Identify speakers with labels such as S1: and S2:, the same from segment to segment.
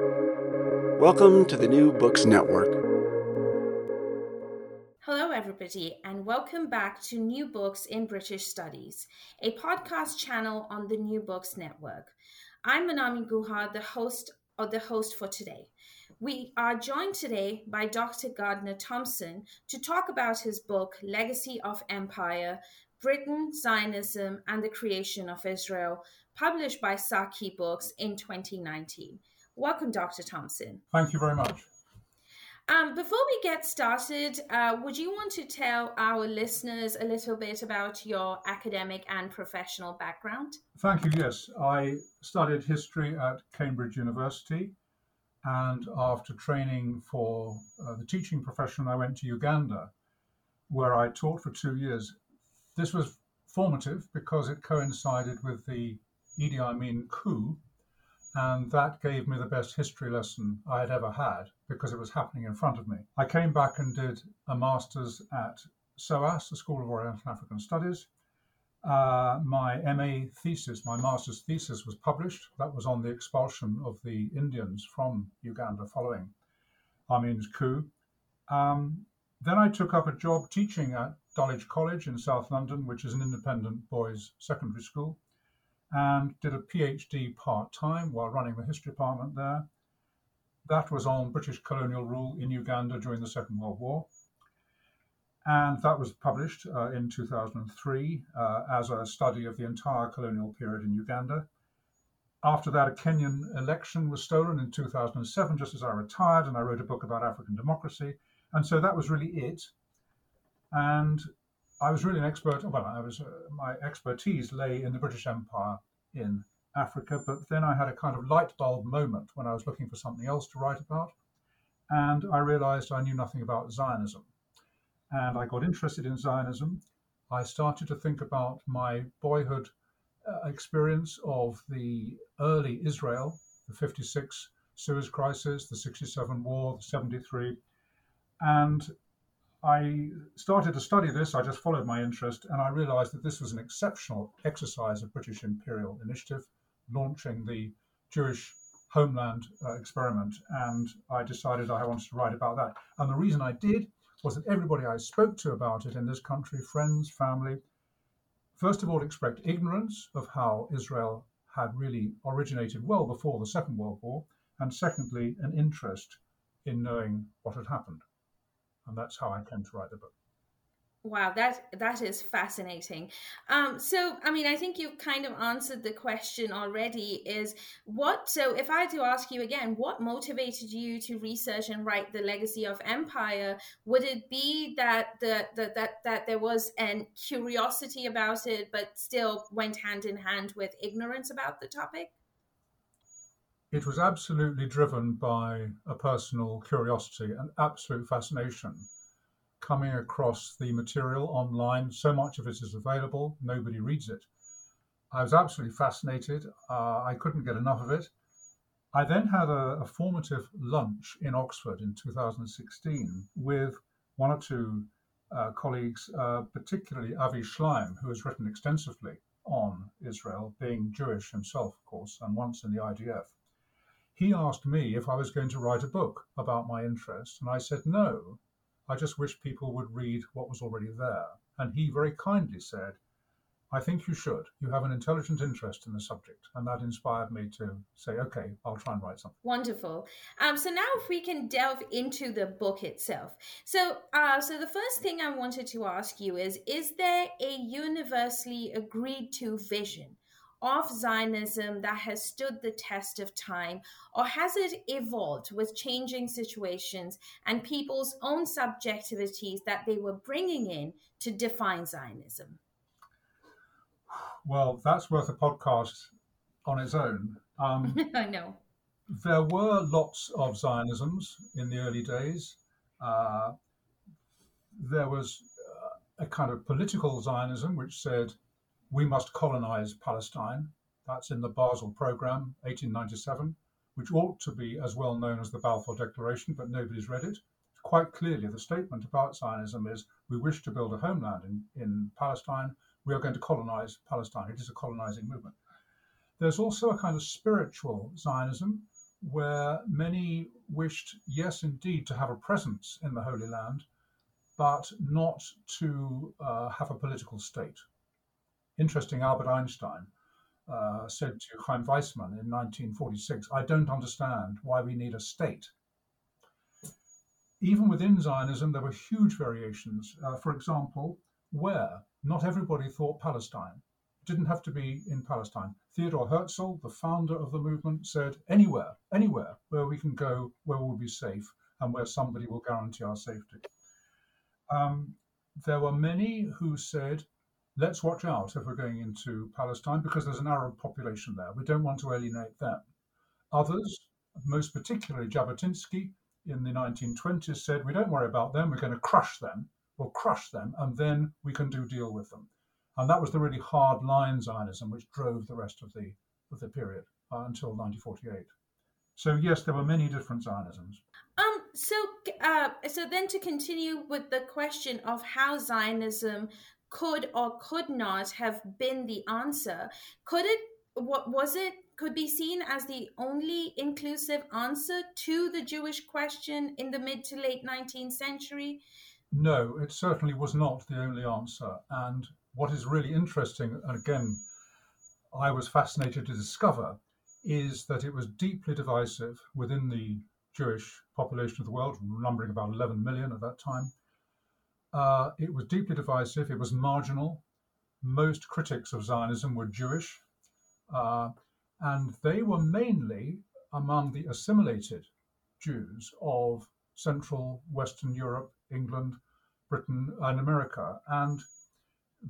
S1: Welcome to the New Books Network.
S2: Hello, everybody, and welcome back to New Books in British Studies, a podcast channel on the New Books Network. I'm Manami Guha, the host or the host for today. We are joined today by Dr. Gardner Thompson to talk about his book, Legacy of Empire Britain, Zionism, and the Creation of Israel, published by Saqi Books in 2019. Welcome, Dr. Thompson.
S3: Thank you very much.
S2: Um, before we get started, uh, would you want to tell our listeners a little bit about your academic and professional background?
S3: Thank you. Yes, I studied history at Cambridge University, and after training for uh, the teaching profession, I went to Uganda, where I taught for two years. This was formative because it coincided with the Idi Amin coup and that gave me the best history lesson I had ever had because it was happening in front of me. I came back and did a master's at SOAS, the School of Oriental African Studies. Uh, my MA thesis, my master's thesis, was published. That was on the expulsion of the Indians from Uganda following Amin's coup. Um, then I took up a job teaching at Dulwich College in South London, which is an independent boys' secondary school and did a PhD part time while running the history department there. That was on British colonial rule in Uganda during the Second World War. And that was published uh, in 2003 uh, as a study of the entire colonial period in Uganda. After that, a Kenyan election was stolen in 2007, just as I retired, and I wrote a book about African democracy. And so that was really it. And I was really an expert. Well, I was uh, my expertise lay in the British Empire in Africa, but then I had a kind of light bulb moment when I was looking for something else to write about, and I realised I knew nothing about Zionism, and I got interested in Zionism. I started to think about my boyhood uh, experience of the early Israel, the 56 Suez Crisis, the 67 War, the 73, and I started to study this. I just followed my interest, and I realized that this was an exceptional exercise of British imperial initiative, launching the Jewish homeland uh, experiment. And I decided I wanted to write about that. And the reason I did was that everybody I spoke to about it in this country, friends, family, first of all expressed ignorance of how Israel had really originated well before the Second World War, and secondly, an interest in knowing what had happened and that's how I came to write the book.
S2: Wow, that that is fascinating. Um, so, I mean, I think you've kind of answered the question already. Is what? So, if I had to ask you again, what motivated you to research and write the legacy of empire? Would it be that the, the that that there was an curiosity about it, but still went hand in hand with ignorance about the topic?
S3: It was absolutely driven by a personal curiosity and absolute fascination coming across the material online. So much of it is available, nobody reads it. I was absolutely fascinated. Uh, I couldn't get enough of it. I then had a, a, formative lunch in Oxford in 2016 with one or two uh, colleagues, uh, particularly Avi Shlaim, who has written extensively on Israel, being Jewish himself, of course, and once in the IDF he asked me if I was going to write a book about my interest, and I said no. I just wish people would read what was already there. And he very kindly said, I think you should. You have an intelligent interest in the subject. And that inspired me to say, okay, I'll try and write something.
S2: Wonderful. Um, so now if we can delve into the book itself. So, uh, so the first thing I wanted to ask you is, is there a universally agreed to vision of Zionism that has stood the test of time, or has it evolved with changing situations and people's own subjectivities that they were bringing in to define Zionism?
S3: Well, that's worth a podcast on its own.
S2: Um, I know.
S3: There were lots of Zionisms in the early days. Uh, there was uh, a kind of political Zionism which said we must colonize Palestine. That's in the Basel Programme, 1897, which ought to be as well known as the Balfour Declaration, but nobody's read it. Quite clearly, the statement about Zionism is we wish to build a homeland in, in Palestine. We are going to colonize Palestine. It is a colonizing movement. There's also a kind of spiritual Zionism, where many wished, yes, indeed, to have a presence in the Holy Land, but not to uh, have a political state. Interesting, Albert Einstein uh, said to Chaim Weizmann in 1946, I don't understand why we need a state. Even within Zionism, there were huge variations. Uh, for example, where not everybody thought Palestine. It didn't have to be in Palestine. Theodore Herzl, the founder of the movement, said anywhere, anywhere where we can go, where we'll be safe, and where somebody will guarantee our safety. Um, there were many who said let's watch out if we're going into Palestine because there's an Arab population there. We don't want to alienate them. Others, most particularly Jabotinsky in the 1920s, said, we don't worry about them, we're going to crush them. We'll crush them and then we can do deal with them. And that was the really hard line Zionism which drove the rest of the, of the period uh, until 1948. So yes, there were many different Zionisms.
S2: Um. So, uh, so then to continue with the question of how Zionism could or could not have been the answer. Could it, what was it, could be seen as the only inclusive answer to the Jewish question in the mid to late 19th century?
S3: No, it certainly was not the only answer. And what is really interesting, and again, I was fascinated to discover, is that it was deeply divisive within the Jewish population of the world, numbering about 11 million at that time. Uh, it was deeply divisive. It was marginal. Most critics of Zionism were Jewish, uh, and they were mainly among the assimilated Jews of Central, Western Europe, England, Britain, and America. And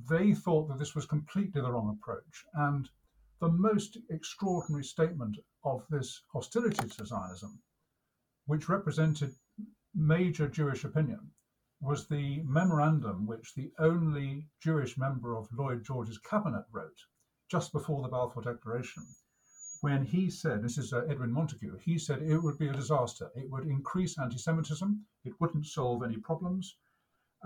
S3: they thought that this was completely the wrong approach. And the most extraordinary statement of this hostility to Zionism, which represented major Jewish opinion, was the memorandum which the only Jewish member of Lloyd George's cabinet wrote just before the Balfour Declaration, when he said, this is uh, Edwin Montagu, he said it would be a disaster. It would increase anti Semitism, it wouldn't solve any problems.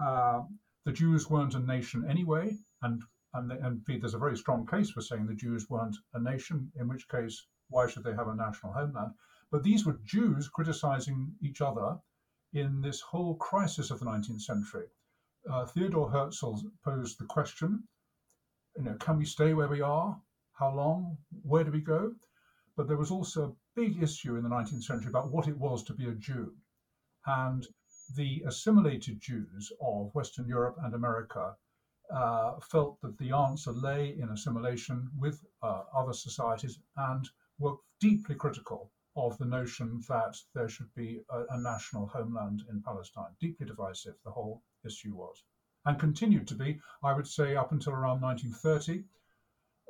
S3: Uh, the Jews weren't a nation anyway, and and, and there's a very strong case for saying the Jews weren't a nation, in which case, why should they have a national homeland? But these were Jews criticizing each other in this whole crisis of the 19th century. Uh, Theodor Herzl posed the question, you know, can we stay where we are? How long? Where do we go? But there was also a big issue in the 19th century about what it was to be a Jew. And the assimilated Jews of Western Europe and America uh, felt that the answer lay in assimilation with uh, other societies and were deeply critical of the notion that there should be a, a, national homeland in Palestine. Deeply divisive, the whole issue was. And continued to be, I would say, up until around 1930.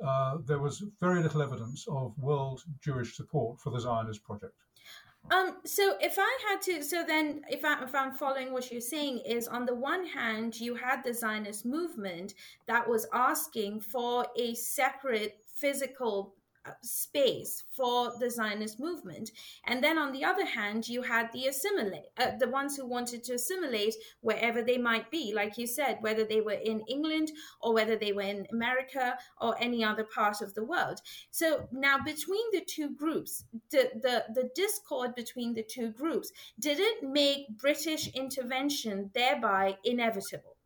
S3: Uh, there was very little evidence of world Jewish support for the Zionist project.
S2: Um, so if I had to, so then if, I, if I'm following what you're saying is on the one hand, you had the Zionist movement that was asking for a separate physical space for the Zionist movement. And then on the other hand, you had the assimilate, uh, the ones who wanted to assimilate wherever they might be, like you said, whether they were in England or whether they were in America or any other part of the world. So now between the two groups, the, the, the discord between the two groups, did it make British intervention thereby inevitable?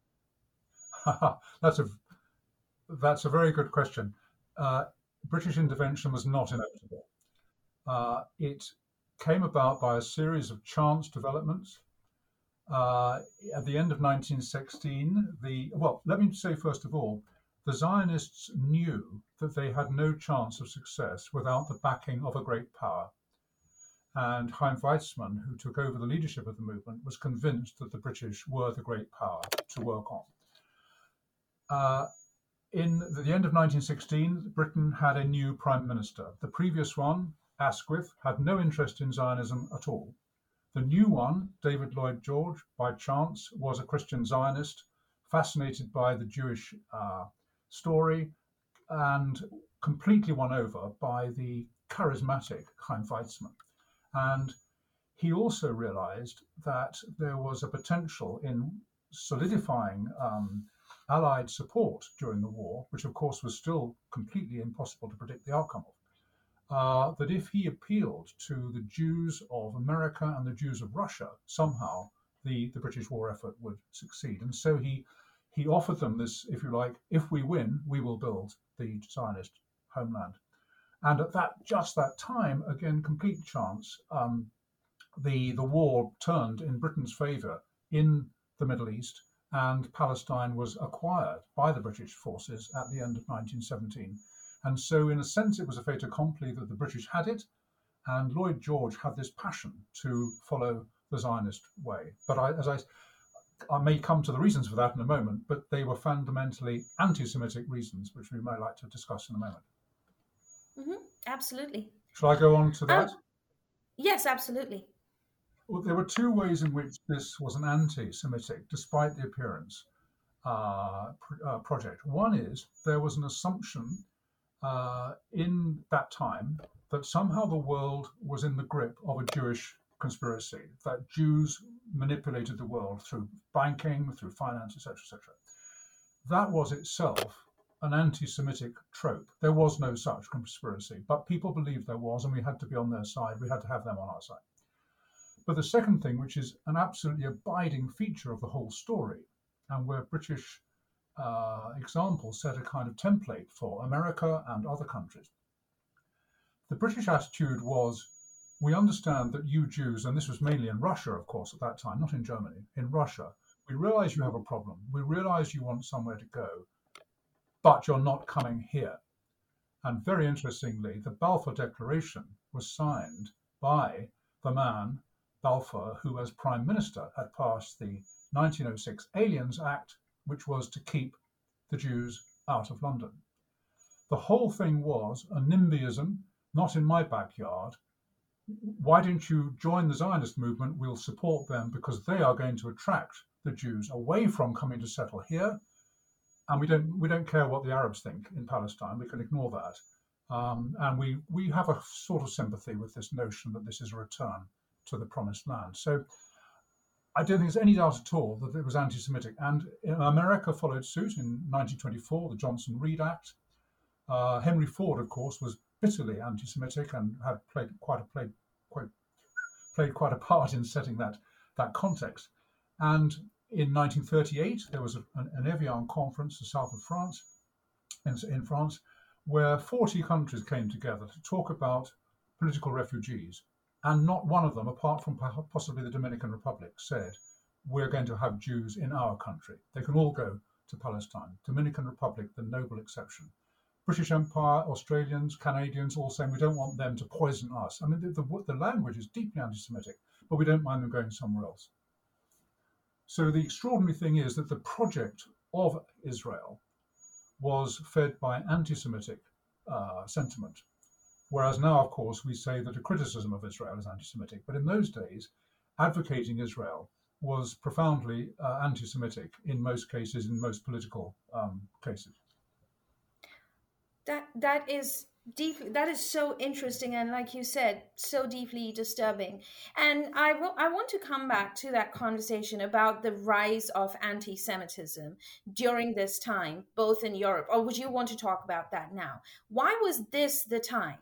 S3: that's a that's a very good question. Uh, British intervention was not inevitable. Uh, it came about by a series of chance developments. Uh, at the end of 1916, the well, let me say first of all, the Zionists knew that they had no chance of success without the backing of a great power. And Chaim Weizmann, who took over the leadership of the movement, was convinced that the British were the great power to work on. Uh, in the end of 1916, Britain had a new prime minister. The previous one, Asquith, had no interest in Zionism at all. The new one, David Lloyd George, by chance, was a Christian Zionist, fascinated by the Jewish uh, story, and completely won over by the charismatic Chaim Weizmann. And he also realized that there was a potential in solidifying um, Allied support during the war, which of course was still completely impossible to predict the outcome of. uh, that if he appealed to the Jews of America and the Jews of Russia, somehow the, the British war effort would succeed. And so he he offered them this, if you like, if we win, we will build the Zionist homeland. And at that just that time, again, complete chance, um, the the war turned in Britain's favour in the Middle East, and Palestine was acquired by the British forces at the end of 1917. And so, in a sense, it was a fait accompli that the British had it, and Lloyd George had this passion to follow the Zionist way. But I, as I, I may come to the reasons for that in a moment, but they were fundamentally anti Semitic reasons, which we may like to discuss in a moment.
S2: Mm-hmm. Absolutely.
S3: Shall I go on to that? Um,
S2: yes, absolutely.
S3: Well, there were two ways in which this was an anti Semitic, despite the appearance, uh, pr- uh, project. One is there was an assumption uh, in that time that somehow the world was in the grip of a Jewish conspiracy, that Jews manipulated the world through banking, through finance, etc., etc. That was itself an anti Semitic trope. There was no such conspiracy, but people believed there was, and we had to be on their side. We had to have them on our side. But the second thing, which is an absolutely abiding feature of the whole story, and where British uh, examples set a kind of template for America and other countries, the British attitude was we understand that you Jews, and this was mainly in Russia, of course, at that time, not in Germany, in Russia, we realize you have a problem. We realize you want somewhere to go, but you're not coming here. And very interestingly, the Balfour Declaration was signed by the man, Balfour, who as Prime Minister had passed the 1906 Aliens Act, which was to keep the Jews out of London. The whole thing was a NIMBYism, not in my backyard, why don't you join the Zionist movement? We'll support them because they are going to attract the Jews away from coming to settle here. And we don't we don't care what the Arabs think in Palestine. We can ignore that. Um, and we we have a sort of sympathy with this notion that this is a return to the promised land. So I don't think there's any doubt at all that it was anti-Semitic. And America followed suit in 1924, the Johnson Reed Act. Uh, Henry Ford, of course, was bitterly anti-Semitic and had played quite a played quite played quite a part in setting that that context. And in 1938, there was a, an, an Evian conference, the south of France, in, in France, where 40 countries came together to talk about political refugees. And not one of them, apart from possibly the Dominican Republic, said, We're going to have Jews in our country. They can all go to Palestine. Dominican Republic, the noble exception. British Empire, Australians, Canadians, all saying we don't want them to poison us. I mean, the, the, the language is deeply anti Semitic, but we don't mind them going somewhere else. So the extraordinary thing is that the project of Israel was fed by anti Semitic uh, sentiment. Whereas now, of course, we say that a criticism of Israel is anti Semitic. But in those days, advocating Israel was profoundly uh, anti Semitic in most cases, in most political um, cases.
S2: That that is deeply that is so interesting and like you said so deeply disturbing. And I I want to come back to that conversation about the rise of anti-semitism during this time both in Europe. Or would you want to talk about that now? Why was this the time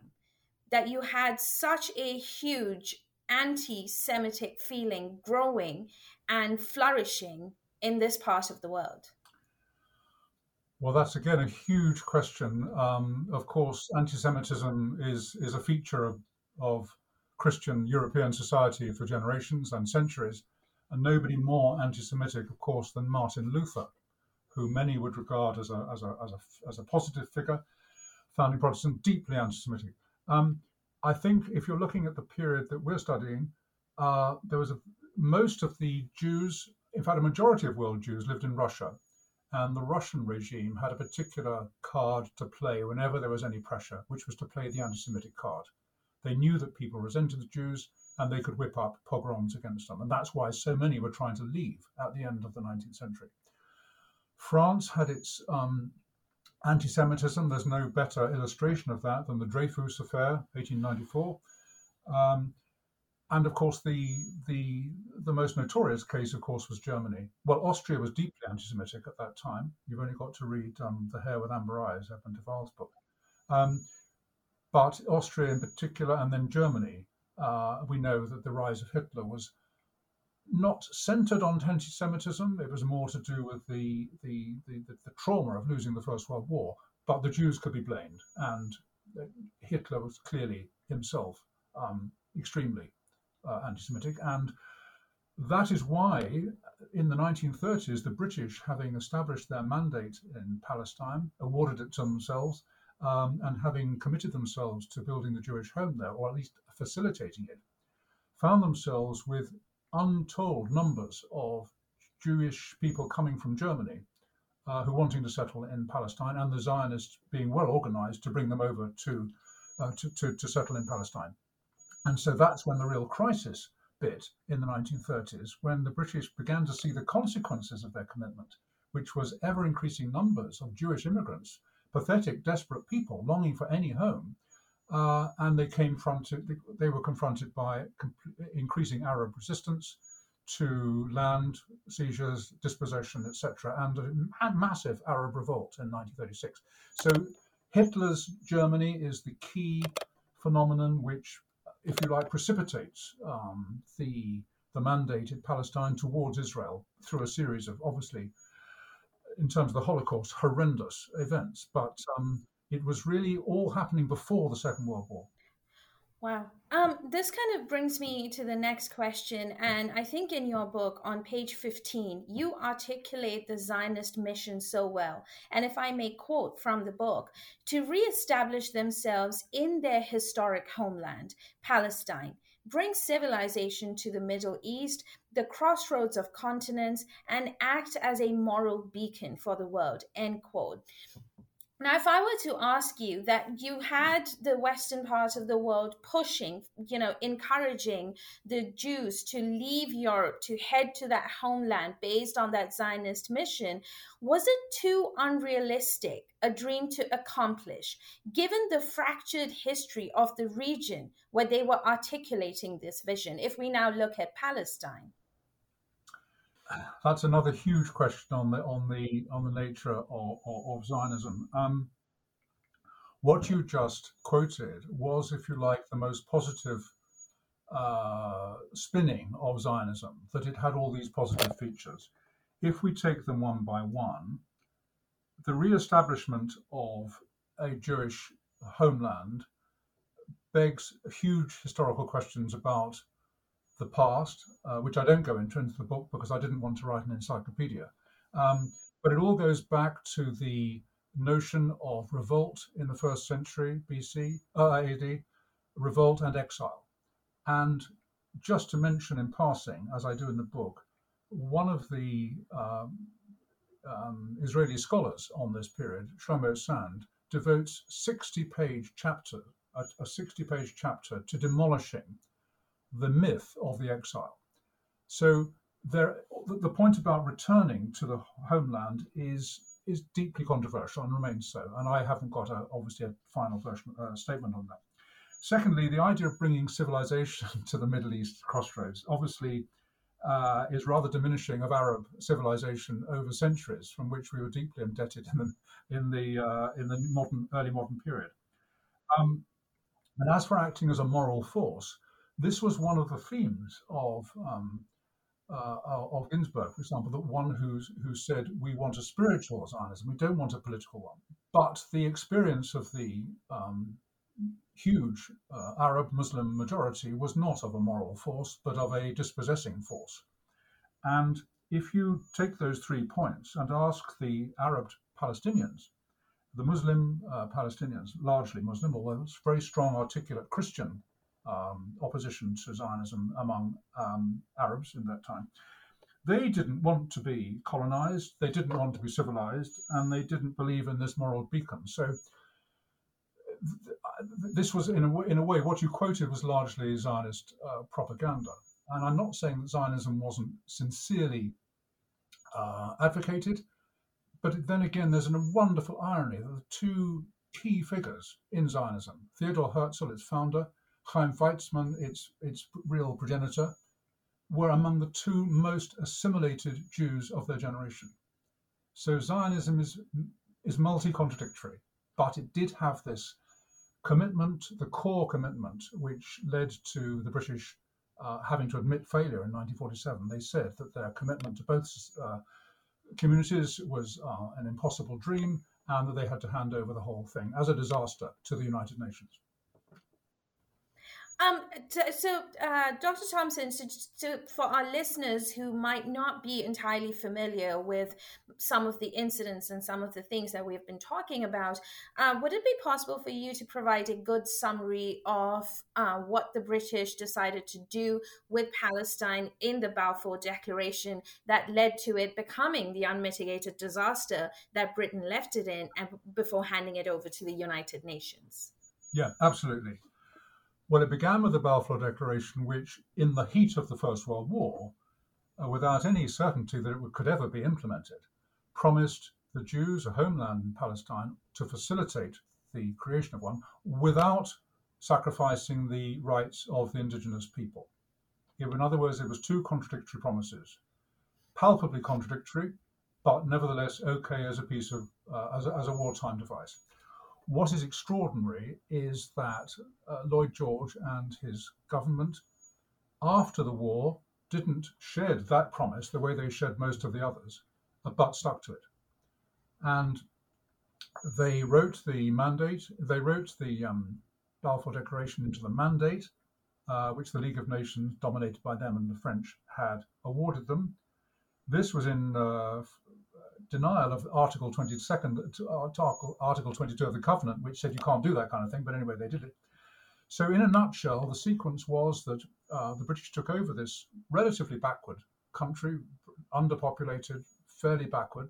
S2: that you had such a huge anti-semitic feeling growing and flourishing in this part of the world
S3: well, that's again a huge question. Um, of course, anti-Semitism is is a feature of, of Christian European society for generations and centuries, and nobody more anti-Semitic, of course, than Martin Luther, who many would regard as a as a as a, as a positive figure, founding Protestant, deeply anti-Semitic. Um, I think if you're looking at the period that we're studying, uh, there was a, most of the Jews, in fact, a majority of world Jews lived in Russia and the Russian regime had a particular card to play whenever there was any pressure, which was to play the anti Semitic card. They knew that people resented the Jews and they could whip up pogroms against them. And that's why so many were trying to leave at the end of the 19th century. France had its um, anti Semitism. There's no better illustration of that than the Dreyfus Affair, 1894. Um, and of course, the the the most notorious case, of course, was Germany. Well, Austria was deeply anti-Semitic at that time. You've only got to read um, *The Hare with Amber Eyes*, Edmund de Waal's book. Um, But Austria in particular, and then Germany, uh, we know that the rise of Hitler was not centered on anti-Semitism. It was more to do with the, the, the, the, trauma of losing the First World War. But the Jews could be blamed, and Hitler was clearly himself um, extremely uh, anti-Semitic, and that is why, in the 1930s, the British, having established their mandate in Palestine, awarded it to themselves, um, and having committed themselves to building the Jewish home there, or at least facilitating it, found themselves with untold numbers of Jewish people coming from Germany uh, who wanting to settle in Palestine, and the Zionists being well organized to bring them over to, uh, to, to, to, settle in Palestine. And so that's when the real crisis bit in the 1930s, when the British began to see the consequences of their commitment, which was ever increasing numbers of Jewish immigrants, pathetic, desperate people longing for any home. Uh, and they came fronted, they were confronted by increasing Arab resistance to land seizures, dispossession, etc., and a massive Arab revolt in 1936. So Hitler's Germany is the key phenomenon which if you like, precipitates um, the the mandate in Palestine towards Israel through a series of obviously, in terms of the Holocaust, horrendous events. But um, it was really all happening before the Second World War.
S2: Wow. Um, this kind of brings me to the next question. And I think in your book on page 15, you articulate the Zionist mission so well. And if I may quote from the book, to reestablish themselves in their historic homeland, Palestine, bring civilization to the Middle East, the crossroads of continents, and act as a moral beacon for the world. End quote. Now, if I were to ask you that you had the Western part of the world pushing, you know, encouraging the Jews to leave Europe, to head to that homeland based on that Zionist mission, was it too unrealistic a dream to accomplish, given the fractured history of the region where they were articulating this vision? If we now look at Palestine
S3: that's another huge question on the on the on the nature of, of, Zionism. Um, what you just quoted was, if you like, the most positive uh, spinning of Zionism, that it had all these positive features. If we take them one by one, the re-establishment of a Jewish homeland begs huge historical questions about the past, uh, which I don't go into into the book because I didn't want to write an encyclopedia. Um, but it all goes back to the notion of revolt in the first century BC, uh, AD, revolt and exile. And just to mention in passing, as I do in the book, one of the um, um, Israeli scholars on this period, Shlomo Sand, devotes 60-page chapter, a, a 60-page chapter to demolishing the myth of the exile. So there, the point about returning to the homeland is is deeply controversial and remains so. And I haven't got a, obviously a final version uh, statement on that. Secondly, the idea of bringing civilization to the Middle East crossroads obviously uh, is rather diminishing of Arab civilization over centuries, from which we were deeply indebted in the in the uh, in the modern early modern period. Um, and as for acting as a moral force, this was one of the themes of um, uh, of Ginsburg, for example, that one who's who said we want a spiritual Zionism, we don't want a political one. But the experience of the um, huge uh, Arab Muslim majority was not of a moral force, but of a dispossessing force. And if you take those three points and ask the Arab Palestinians, the Muslim uh, Palestinians, largely Muslim, although very strong, articulate Christian um, opposition to Zionism among um, Arabs in that time. They didn't want to be colonized, they didn't want to be civilized, and they didn't believe in this moral beacon. So, th- this was, in a, w- in a way, what you quoted was largely Zionist uh, propaganda. And I'm not saying that Zionism wasn't sincerely uh, advocated, but then again, there's a wonderful irony that the two key figures in Zionism, Theodor Herzl, its founder, Chaim its, its real progenitor, were among the two most assimilated Jews of their generation. So Zionism is, is multi contradictory, but it did have this commitment, the core commitment, which led to the British uh, having to admit failure in 1947. They said that their commitment to both uh, communities was uh, an impossible dream and that they had to hand over the whole thing as a disaster to the United Nations.
S2: Um, so, uh, Dr. Thompson, so, so, for our listeners who might not be entirely familiar with some of the incidents and some of the things that we've been talking about, uh, would it be possible for you to provide a good summary of uh, what the British decided to do with Palestine in the Balfour Declaration that led to it becoming the unmitigated disaster that Britain left it in and before handing it over to the United Nations?
S3: Yeah, absolutely. Well, it began with the Balfour Declaration, which, in the heat of the First World War, uh, without any certainty that it could ever be implemented, promised the Jews a homeland in Palestine to facilitate the creation of one without sacrificing the rights of the indigenous people. In other words, it was two contradictory promises, palpably contradictory, but nevertheless okay as a piece of uh, as, a, as a wartime device what is extraordinary is that uh, Lloyd George and his government, after the war, didn't shed that promise the way they shed most of the others, but stuck to it. And they wrote the mandate, they wrote the um, Balfour Declaration into the mandate, uh, which the League of Nations, dominated by them and the French, had awarded them. This was in uh, denial of Article 22nd, uh, Article 22 of the Covenant, which said you can't do that kind of thing. But anyway, they did it. So, in a nutshell, the sequence was that uh, the British took over this relatively backward country, underpopulated, fairly backward,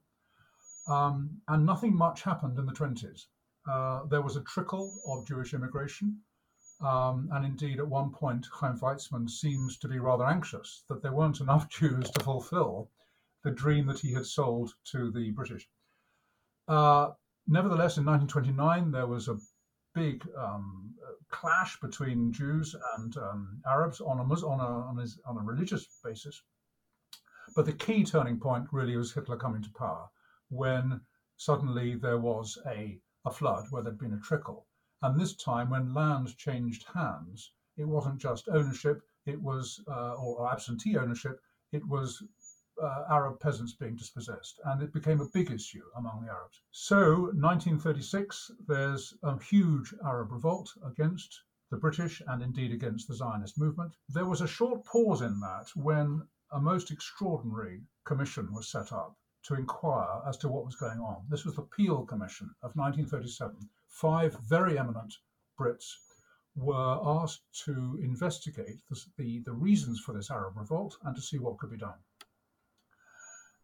S3: um, and nothing much happened in the 20s. Uh, there was a trickle of Jewish immigration. Um, and indeed, at one point, Chaim Weizmann seems to be rather anxious that there weren't enough Jews to fulfill the dream that he had sold to the British. Uh, nevertheless, in 1929, there was a big um, clash between Jews and um, Arabs on a, on, a, on, his, on a religious basis. But the key turning point really was Hitler coming to power when suddenly there was a, a flood where there'd been a trickle. And this time, when land changed hands, it wasn't just ownership, it was, uh, or absentee ownership, it was uh, Arab peasants being dispossessed, and it became a big issue among the Arabs. So, 1936, there's a huge Arab revolt against the British and indeed against the Zionist movement. There was a short pause in that when a most extraordinary commission was set up to inquire as to what was going on. This was the Peel Commission of 1937. Five very eminent Brits were asked to investigate the, the, the reasons for this Arab revolt and to see what could be done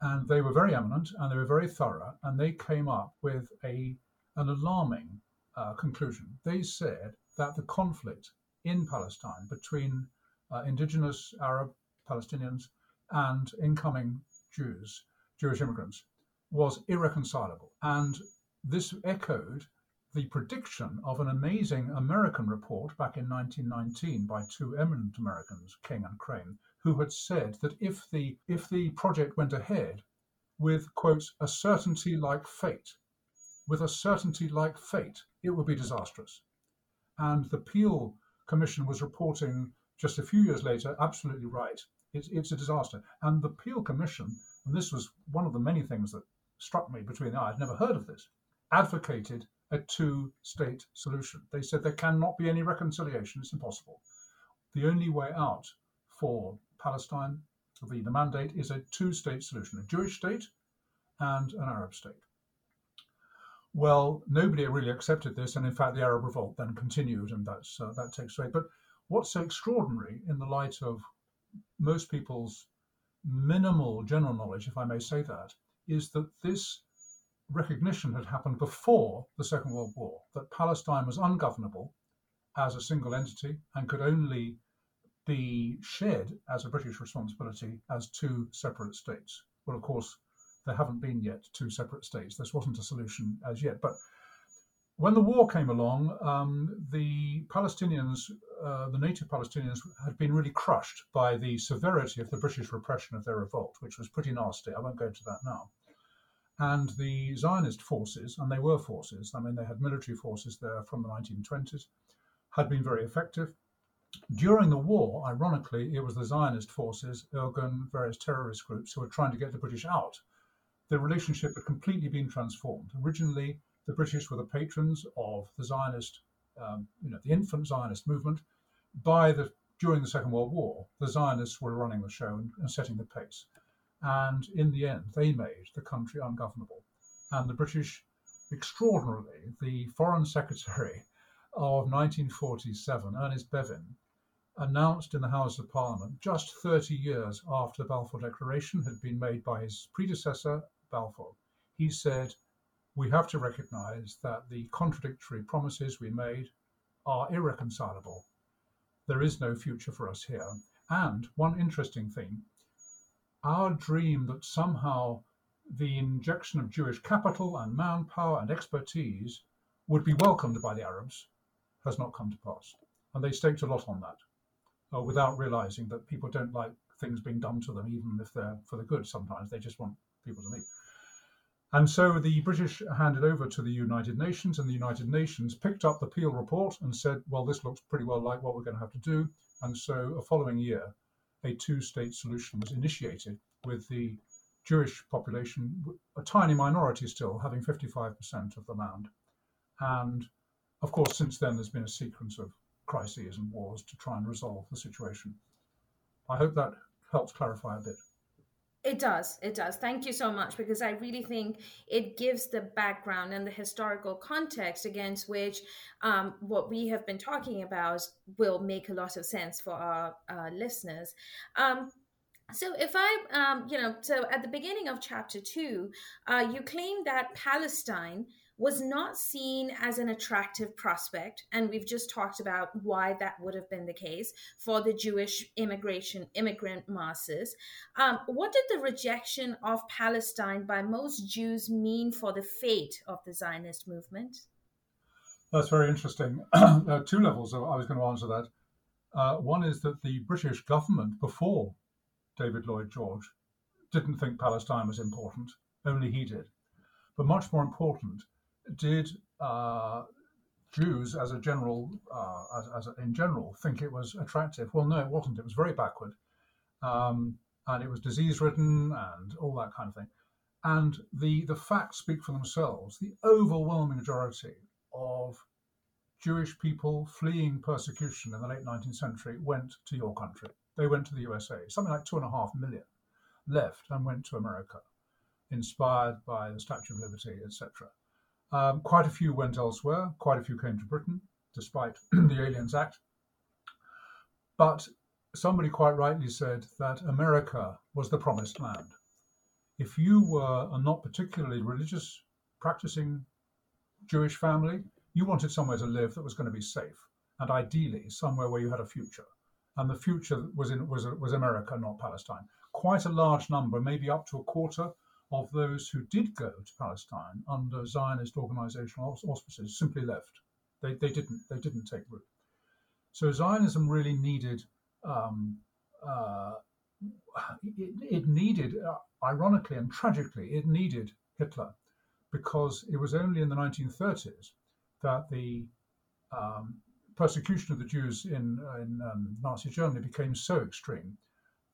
S3: and they were very eminent and they were very thorough, and they came up with a an alarming uh, conclusion. They said that the conflict in Palestine between uh, indigenous Arab Palestinians and incoming Jews, Jewish immigrants, was irreconcilable, and this echoed the prediction of an amazing American report back in 1919 by two eminent Americans, King and Crane, who had said that if the if the project went ahead with quote a certainty like fate, with a certainty like fate, it would be disastrous. And the Peel Commission was reporting just a few years later, absolutely right. It's, it's a disaster. And the Peel Commission, and this was one of the many things that struck me between the eyes, never heard of this, advocated a two state solution. They said there cannot be any reconciliation, it's impossible. The only way out for Palestine, the, the mandate is a two state solution a Jewish state and an Arab state. Well, nobody really accepted this, and in fact, the Arab revolt then continued, and that's, uh, that takes place. But what's so extraordinary in the light of most people's minimal general knowledge, if I may say that, is that this recognition had happened before the Second World War, that Palestine was ungovernable as a single entity and could only be shared as a British responsibility as two separate states. Well, of course, there haven't been yet two separate states. This wasn't a solution as yet. But when the war came along, um, the Palestinians, uh, the native Palestinians, had been really crushed by the severity of the British repression of their revolt, which was pretty nasty. I won't go into that now. And the Zionist forces, and they were forces, I mean, they had military forces there from the 1920s, had been very effective. During the war, ironically, it was the Zionist forces, Irgun, various terrorist groups, who were trying to get the British out. The relationship had completely been transformed. Originally, the British were the patrons of the Zionist, um, you know, the infant Zionist movement. By the during the Second World War, the Zionists were running the show and, and setting the pace. And in the end, they made the country ungovernable. And the British, extraordinarily, the Foreign Secretary of 1947, Ernest Bevin, announced in the House of Parliament just 30 years after the Balfour Declaration had been made by his predecessor, Balfour. He said, We have to recognize that the contradictory promises we made are irreconcilable. There is no future for us here. And one interesting thing our dream that somehow the injection of Jewish capital and manpower and expertise would be welcomed by the Arabs has not come to pass. And they staked a lot on that uh, without realizing that people don't like things being done to them, even if they're for the good sometimes. They just want people to leave. And so the British handed over to the United Nations, and the United Nations picked up the Peel report and said, well, this looks pretty well like what we're going to have to do. And so, a following year, a two state solution was initiated with the Jewish population, a tiny minority still, having 55% of the land. And of course, since then, there's been a sequence of crises and wars to try and resolve the situation. I hope that helps clarify a bit.
S2: It does. It does. Thank you so much because I really think it gives the background and the historical context against which um, what we have been talking about will make a lot of sense for our uh, listeners. Um, so if i um, you know so at the beginning of chapter two uh, you claim that palestine was not seen as an attractive prospect and we've just talked about why that would have been the case for the jewish immigration immigrant masses. Um, what did the rejection of palestine by most jews mean for the fate of the zionist movement?
S3: That's very interesting. Uh, two levels i was going to answer that. Uh, one is that the british government before David Lloyd George, didn't think Palestine was important. Only he did. But much more important, did uh, Jews, as a general, uh, as, as a, in general, think it was attractive? Well, no, it wasn't. It was very backward, um, and it was disease-ridden and all that kind of thing. And the the facts speak for themselves. The overwhelming majority of Jewish people fleeing persecution in the late 19th century went to your country. They went to the USA. Something like two and a half million left and went to America, inspired by the Statue of Liberty, etc. Um, quite a few went elsewhere. Quite a few came to Britain, despite the Aliens Act. But somebody quite rightly said that America was the promised land. If you were a not particularly religious, practicing Jewish family, you wanted somewhere to live that was going to be safe, and ideally somewhere where you had a future and the future was in was was America, not Palestine. Quite a large number, maybe up to a quarter of those who did go to Palestine under Zionist organizational auspices simply left. They, they didn't they didn't take root. So Zionism really needed um, uh, it, it, needed, uh, ironically and tragically, it needed Hitler because it was only in the 1930s that the um, persecution of the Jews in, in um, Nazi Germany became so extreme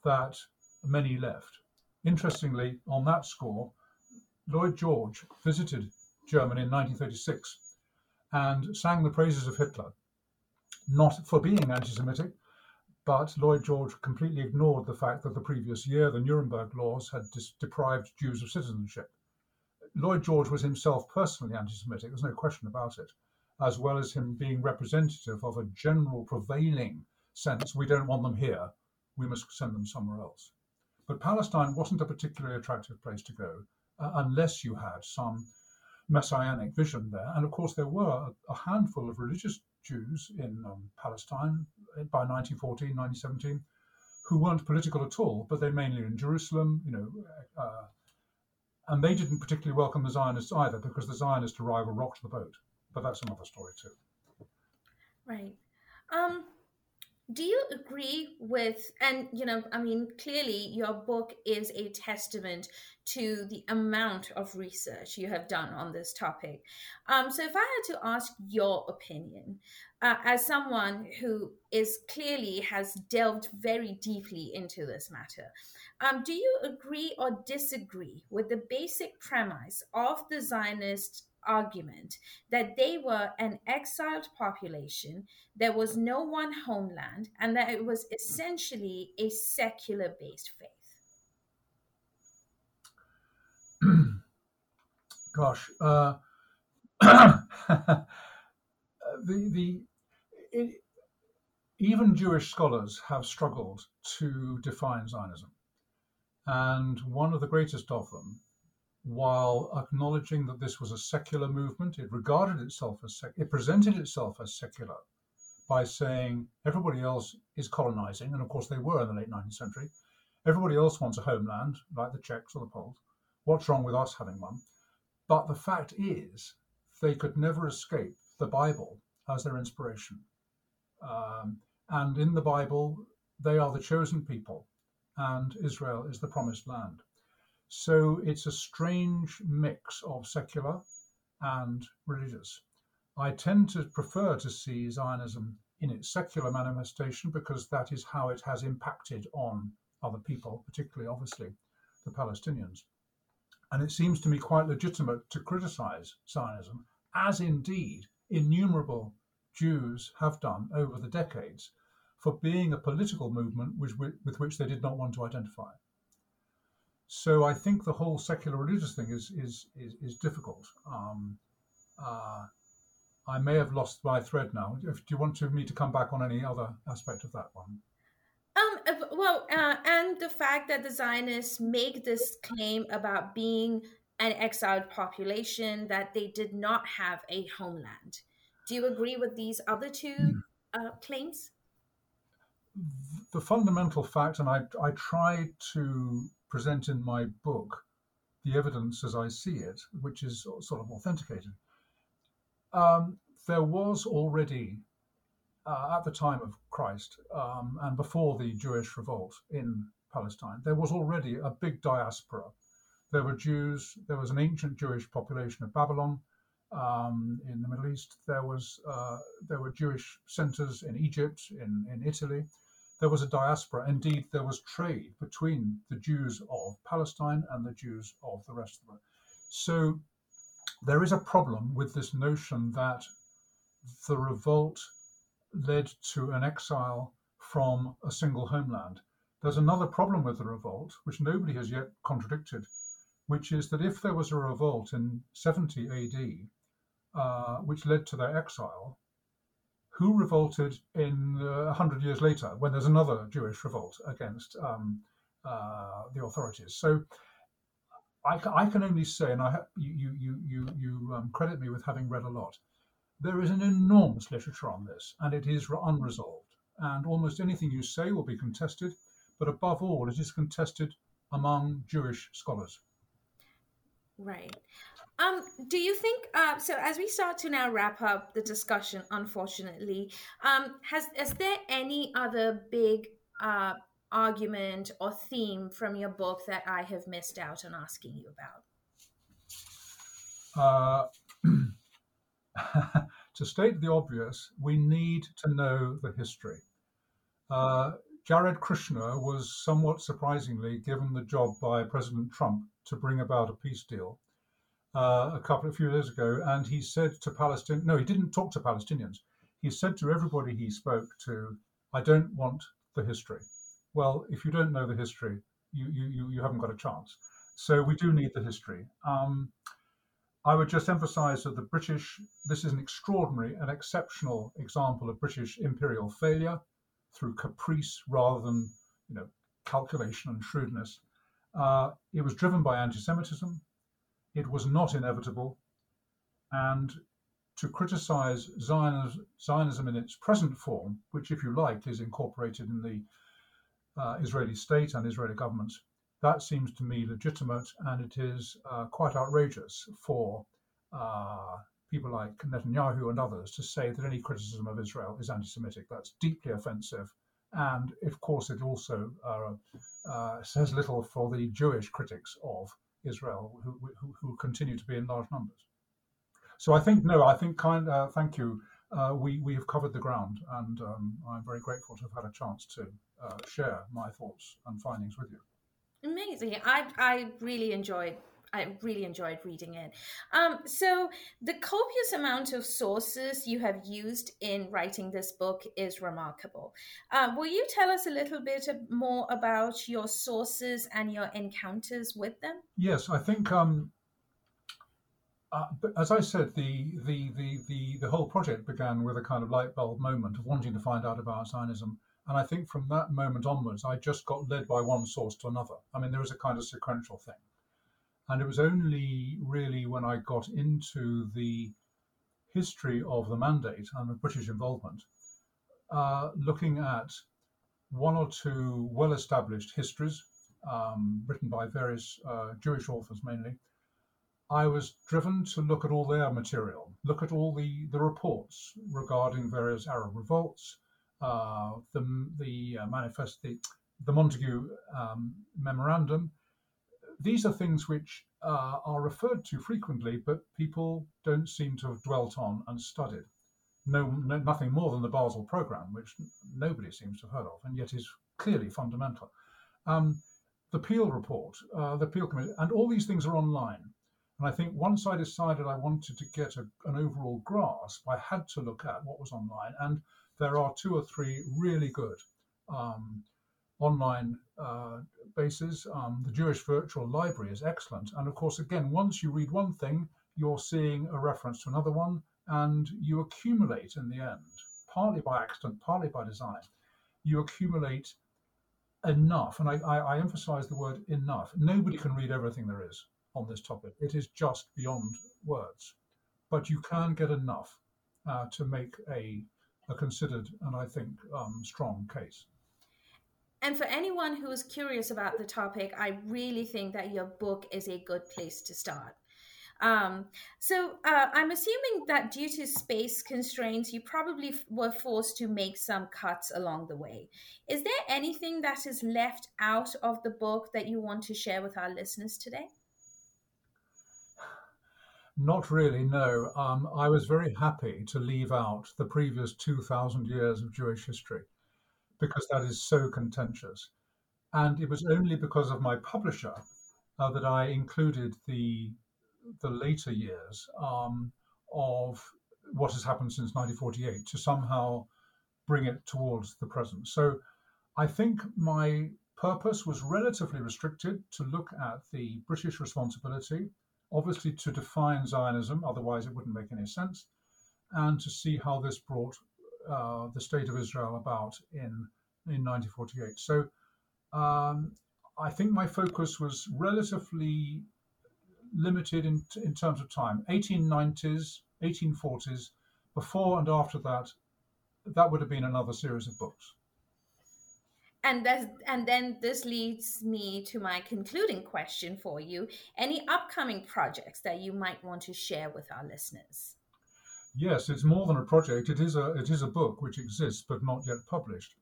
S3: that many left. Interestingly, on that score, Lloyd George visited Germany in 1936 and sang the praises of Hitler, not for being anti Semitic, but Lloyd George completely ignored the fact that the previous year the Nuremberg laws had dis- deprived Jews of citizenship. Lloyd George was himself personally anti Semitic, there's no question about it as well as him being representative of a general prevailing sense we don't want them here, we must send them somewhere else. But Palestine wasn't a particularly attractive place to go uh, unless you had some messianic vision there. And of course, there were a handful of religious Jews in um, Palestine by 1914, 1917, who weren't political at all, but they mainly in Jerusalem, you know, uh, and they didn't particularly welcome the Zionists either because the Zionist arrival rocked the boat but that's another story too.
S2: Right. Um, do you agree with and you know i mean clearly your book is a testament to the amount of research you have done on this topic. Um, so if i had to ask your opinion uh, as someone who is clearly has delved very deeply into this matter um, do you agree or disagree with the basic premise of the zionist argument that they were an exiled population, there was no one homeland, and that it was essentially a secular based faith.
S3: Gosh, uh, the the it, even Jewish scholars have struggled to define Zionism, and one of the greatest of them while acknowledging that this was a secular movement. It regarded itself as sec- it presented itself as secular by saying everybody else is colonizing, and of course they were in the late 19th century. Everybody else wants a homeland, like the Czechs or the Poles. What's wrong with us having one? But the fact is, they could never escape the Bible as their inspiration. Um, and in the Bible, they are the chosen people, and Israel is the promised land. So it's a strange mix of secular and religious. I tend to prefer to see Zionism in its secular manifestation because that is how it has impacted on other people, particularly, obviously, the Palestinians. And it seems to me quite legitimate to criticize Zionism, as indeed innumerable Jews have done over the decades, for being a political movement with which they did not want to identify. So I think the whole secular religious thing is is is, is difficult. Um, uh, I may have lost my thread now. If, do you want to, me to come back on any other aspect of that one?
S2: Um, well, uh, and the fact that the Zionists make this claim about being an exiled population, that they did not have a homeland. Do you agree with these other two hmm. uh, claims?
S3: The fundamental fact, and I, I try to present in my book the evidence as I see it, which is sort of authenticated. Um, there was already, uh, at the time of Christ um, and before the Jewish revolt in Palestine, there was already a big diaspora. There were Jews, there was an ancient Jewish population of Babylon um, in the Middle East, there, was, uh, there were Jewish centers in Egypt, in, in Italy there was a diaspora. Indeed, there was trade between the Jews of Palestine and the Jews of the rest of the world. So there is a problem with this notion that the revolt led to an exile from a single homeland. There's another problem with the revolt, which nobody has yet contradicted, which is that if there was a revolt in 70 AD, uh, which led to their exile, who revolted in uh, 100 years later when there's another Jewish revolt against um, uh, the authorities. So I, I, can only say, and I ha- you, you, you, you um, credit me with having read a lot, there is an enormous literature on this, and it is unresolved. And almost anything you say will be contested, but above all, it is contested among Jewish scholars.
S2: Right. Um, do you think uh, so? As we start to now wrap up the discussion, unfortunately, um, has is there any other big uh, argument or theme from your book that I have missed out on asking you
S3: about? Uh, to state the obvious, we need to know the history. Uh, Jared Kushner was somewhat surprisingly given the job by President Trump to bring about a peace deal uh, a couple of few years ago, and he said to Palestine, no, he didn't talk to Palestinians. He said to everybody he spoke to, "I don't want the history." Well, if you don't know the history, you you you haven't got a chance. So we do need the history. Um, I would just emphasize that the British, this is an extraordinary and exceptional example of British imperial failure through caprice rather than you know calculation and shrewdness. Uh, it was driven by anti-Semitism. It was not inevitable. And to criticize Zionism in its present form, which, if you like, is incorporated in the uh, Israeli state and Israeli government, that seems to me legitimate and it is uh, quite outrageous for uh, people like Netanyahu and others to say that any criticism of Israel is anti Semitic. That's deeply offensive. And of course, it also uh, uh, says little for the Jewish critics of Israel, who, who, who, continue to be in large numbers. So I think, no, I think, kind, uh, thank you. Uh, we, we have covered the ground, and um, I'm very grateful to have had a chance to uh, share my thoughts and findings with you.
S2: Amazing. I, I really enjoyed I really enjoyed reading it. Um, so, the copious amount of sources you have used in writing this book is remarkable. Uh, will you tell us a little bit more about your sources and your encounters with them?
S3: Yes, I think. Um, uh, as I said, the, the the the the whole project began with a kind of light bulb moment of wanting to find out about Zionism, and I think from that moment onwards, I just got led by one source to another. I mean, there was a kind of sequential thing. And it was only really when I got into the history of the mandate and the British involvement, uh, looking at one or two well established histories um, written by various uh, Jewish authors mainly, I was driven to look at all their material, look at all the, the reports regarding various Arab revolts, uh, the, the uh, manifest, the, the Montagu um, memorandum, these are things which uh, are referred to frequently, but people don't seem to have dwelt on and studied. No, no, nothing more than the Basel program, which nobody seems to have heard of, and yet is clearly fundamental. Um, the Peel report, uh, the Peel committee, and all these things are online. And I think once I decided I wanted to get a, an overall grasp, I had to look at what was online. And there are two or three really good um, online uh, bases. Um, the Jewish Virtual Library is excellent. And of course, again, once you read one thing, you're seeing a reference to another one, and you accumulate in the end, partly by accident, partly by design, you accumulate enough. And I, I, I emphasize the word enough. Nobody can read everything there is on this topic, it is just beyond words. But you can get enough uh, to make a, a considered and I think um, strong case.
S2: And for anyone who is curious about the topic, I really think that your book is a good place to start. Um, so uh, I'm assuming that due to space constraints, you probably f- were forced to make some cuts along the way. Is there anything that is left out of the book that you want to share with our listeners today?
S3: Not really, no. Um, I was very happy to leave out the previous 2,000 years of Jewish history because that is so contentious. And it was only because of my publisher uh, that I included the the later years um, of what has happened since 1948 to somehow bring it towards the present. So I think my purpose was relatively restricted to look at the British responsibility, obviously to define Zionism, otherwise it wouldn't make any sense, and to see how this brought uh, the state of Israel about in in 1948. So um, I think my focus was relatively limited in in terms of time. 1890s, 1840s, before and after that, that would have been another series of books.
S2: And and then this leads me to my concluding question for you. Any upcoming projects that you might want to share with our listeners?
S3: Yes, it's more than a project. It is a it is a book which exists but not yet published,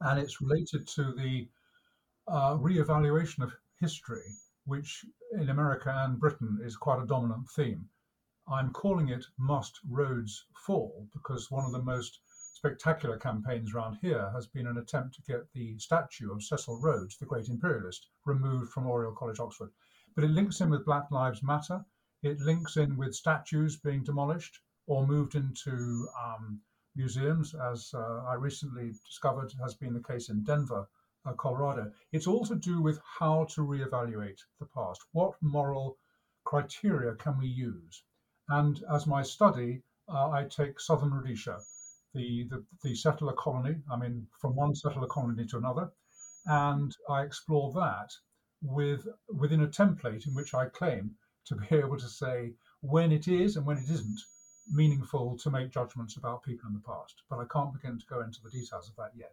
S3: and it's related to the uh, re-evaluation of history, which in America and Britain is quite a dominant theme. I'm calling it "Must Rhodes Fall" because one of the most spectacular campaigns around here has been an attempt to get the statue of Cecil Rhodes, the great imperialist, removed from Oriel College, Oxford. But it links in with Black Lives Matter. It links in with statues being demolished or moved into um, museums, as uh, I recently discovered has been the case in Denver, uh, Colorado. It's all to do with how to reevaluate the past. What moral criteria can we use? And as my study, uh, I take southern Rhodesia, the, the, the settler colony, I mean, from one settler colony to another, and I explore that with within a template in which I claim to be able to say when it is and when it isn't meaningful to make judgments about people in the past. But I can't begin to go into the details of that yet.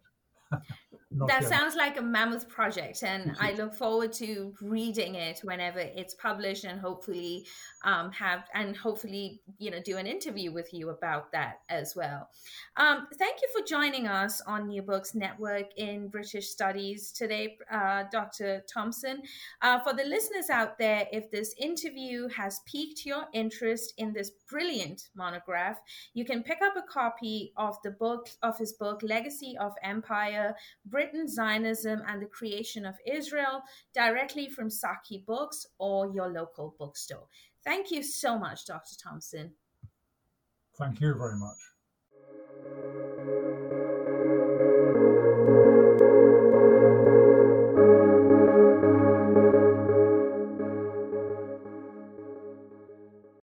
S2: that yet. sounds like a mammoth project, and I look forward to reading it whenever it's published, and hopefully um, have and hopefully you know do an interview with you about that as well. Um, thank you for joining us on New Books Network in British Studies today, uh, Dr. Thompson. Uh, for the listeners out there, if this interview has piqued your interest in this brilliant monograph, you can pick up a copy of the book of his book Legacy of Empire. Britain, Zionism, and the Creation of Israel directly from Saqi Books or your local bookstore. Thank you so much, Dr. Thompson.
S3: Thank you very much.